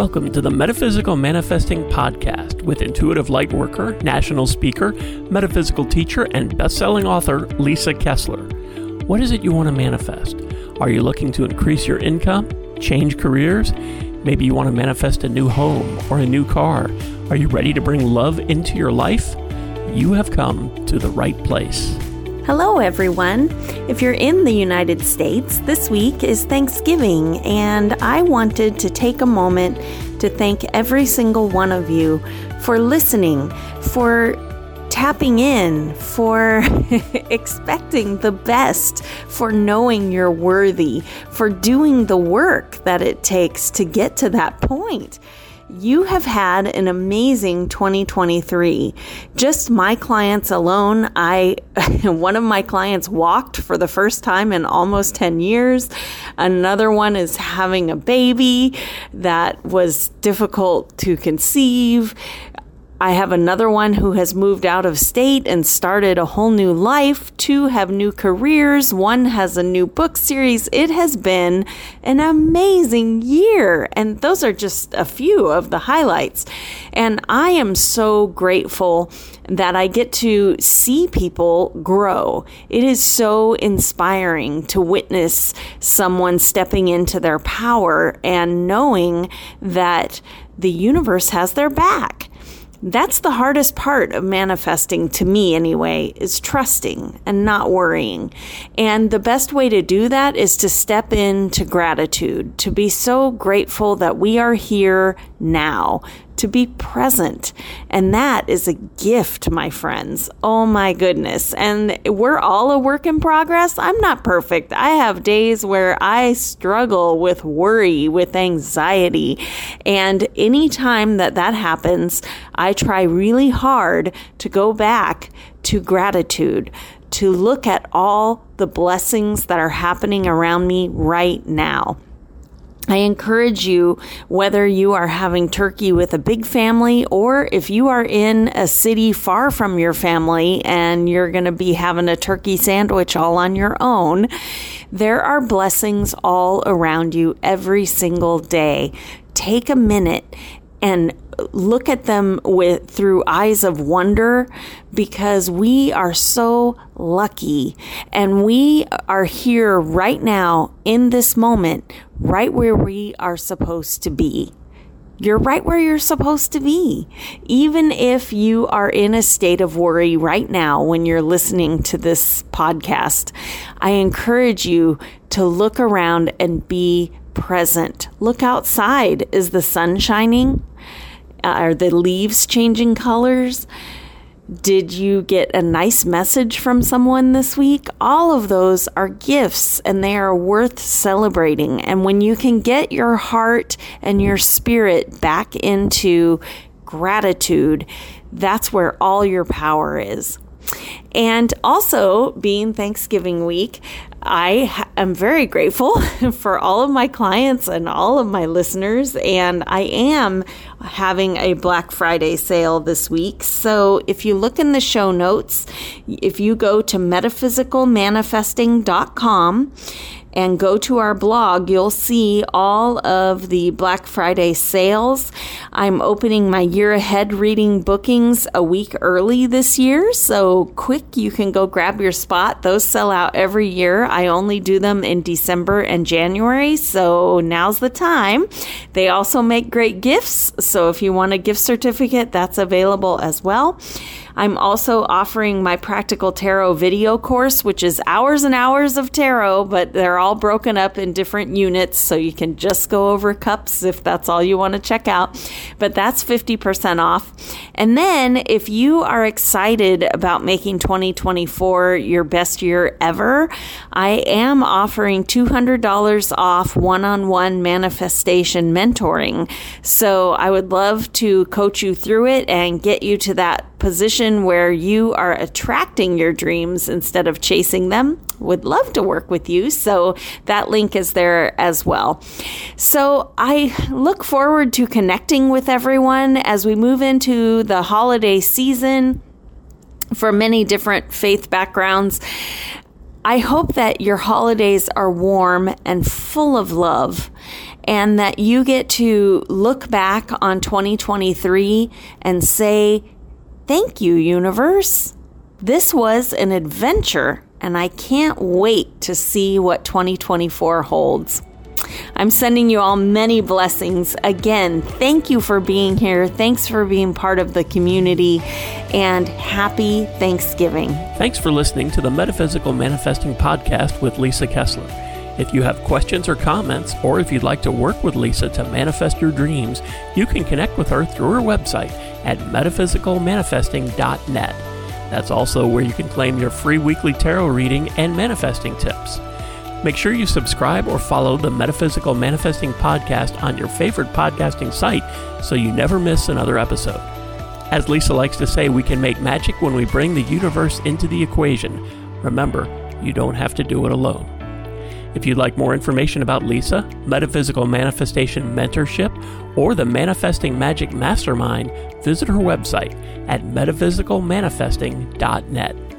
Welcome to the Metaphysical Manifesting Podcast with intuitive lightworker, national speaker, metaphysical teacher, and best-selling author Lisa Kessler. What is it you want to manifest? Are you looking to increase your income, change careers? Maybe you want to manifest a new home or a new car. Are you ready to bring love into your life? You have come to the right place. Hello, everyone. If you're in the United States, this week is Thanksgiving, and I wanted to take a moment to thank every single one of you for listening, for tapping in, for expecting the best, for knowing you're worthy, for doing the work that it takes to get to that point. You have had an amazing 2023. Just my clients alone, I one of my clients walked for the first time in almost 10 years. Another one is having a baby that was difficult to conceive. I have another one who has moved out of state and started a whole new life. Two have new careers. One has a new book series. It has been an amazing year. And those are just a few of the highlights. And I am so grateful that I get to see people grow. It is so inspiring to witness someone stepping into their power and knowing that the universe has their back that's the hardest part of manifesting to me, anyway, is trusting and not worrying. And the best way to do that is to step into gratitude, to be so grateful that we are here now, to be present. And that is a gift, my friends. Oh my goodness. And we're all a work in progress. I'm not perfect. I have days where I struggle with worry, with anxiety. And anytime that that happens, I try really hard to go back to gratitude, to look at all the blessings that are happening around me right now. I encourage you, whether you are having turkey with a big family or if you are in a city far from your family and you're going to be having a turkey sandwich all on your own, there are blessings all around you every single day. Take a minute and look at them with through eyes of wonder because we are so lucky and we are here right now in this moment right where we are supposed to be you're right where you're supposed to be. Even if you are in a state of worry right now when you're listening to this podcast, I encourage you to look around and be present. Look outside. Is the sun shining? Uh, are the leaves changing colors? Did you get a nice message from someone this week? All of those are gifts and they are worth celebrating. And when you can get your heart and your spirit back into gratitude, that's where all your power is. And also, being Thanksgiving week, I am very grateful for all of my clients and all of my listeners, and I am having a Black Friday sale this week. So if you look in the show notes, if you go to metaphysicalmanifesting.com and go to our blog, you'll see all of the Black Friday sales. I'm opening my year ahead reading bookings a week early this year, so quick you can go grab your spot. Those sell out every year. I only do them in December and January, so now's the time. They also make great gifts, so if you want a gift certificate, that's available as well. I'm also offering my practical tarot video course, which is hours and hours of tarot, but they're all broken up in different units. So you can just go over cups if that's all you want to check out. But that's 50% off. And then if you are excited about making 2024 your best year ever, I am offering $200 off one on one manifestation mentoring. So I would love to coach you through it and get you to that position where you are attracting your dreams instead of chasing them, would love to work with you. So that link is there as well. So I look forward to connecting with everyone as we move into the holiday season for many different faith backgrounds. I hope that your holidays are warm and full of love and that you get to look back on 2023 and say, Thank you, universe. This was an adventure, and I can't wait to see what 2024 holds. I'm sending you all many blessings. Again, thank you for being here. Thanks for being part of the community, and happy Thanksgiving. Thanks for listening to the Metaphysical Manifesting Podcast with Lisa Kessler. If you have questions or comments, or if you'd like to work with Lisa to manifest your dreams, you can connect with her through her website at metaphysicalmanifesting.net. That's also where you can claim your free weekly tarot reading and manifesting tips. Make sure you subscribe or follow the Metaphysical Manifesting Podcast on your favorite podcasting site so you never miss another episode. As Lisa likes to say, we can make magic when we bring the universe into the equation. Remember, you don't have to do it alone. If you'd like more information about Lisa, Metaphysical Manifestation Mentorship, or the Manifesting Magic Mastermind, visit her website at metaphysicalmanifesting.net.